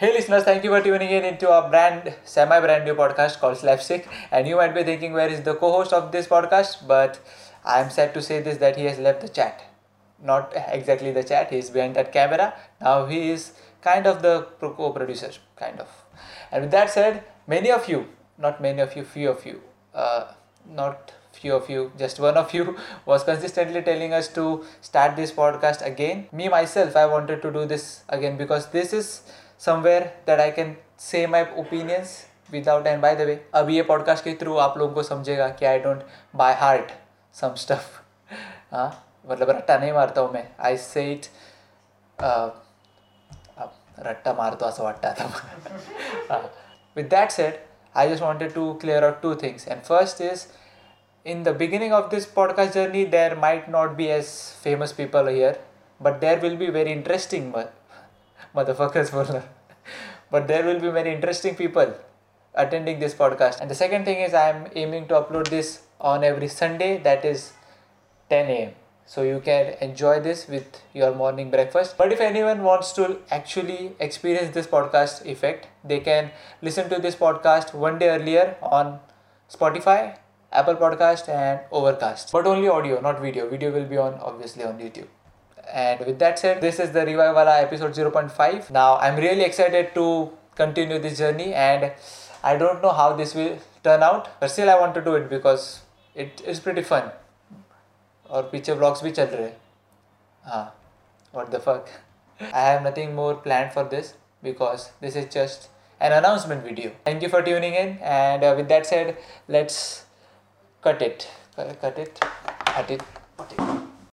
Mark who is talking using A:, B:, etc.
A: Hey listeners, thank you for tuning in into our brand, semi-brand new podcast called Slapstick. And you might be thinking, where is the co-host of this podcast? But I'm sad to say this that he has left the chat. Not exactly the chat. He is behind that camera. Now he is kind of the co-producer, kind of. And with that said, many of you, not many of you, few of you, uh, not few of you, just one of you was consistently telling us to start this podcast again. Me myself, I wanted to do this again because this is somewhere that I can say my opinions without and by the way अब ये podcast के through आप लोगों को समझेगा कि I don't by heart some stuff हाँ मतलब रट्टा नहीं मारता हूँ मैं आई से इट रट्टा मारतो असं वाटतं आता with that set I just wanted to clear out two things. And first is in the beginning of this podcast journey there might not be as famous people here but there will be very interesting motherfuckers but there will be very interesting people attending this podcast. And the second thing is i am aiming to upload this on every sunday that is 10 a.m so you can enjoy this with your morning breakfast. But if anyone wants to actually experience this podcast effect they can listen to this podcast one day earlier on spotify apple podcast and overcast but only audio not video video will be on obviously on youtube and with that said, this is the Revivala episode 0.5. Now, I'm really excited to continue this journey, and I don't know how this will turn out, but still, I want to do it because it is pretty fun. और पीछे vlogs भी चल रहे हाँ what the fuck I have nothing more planned for this because this is just an announcement video. Thank you for tuning in, and uh, with that said, let's cut it. Cut it. Cut it. It.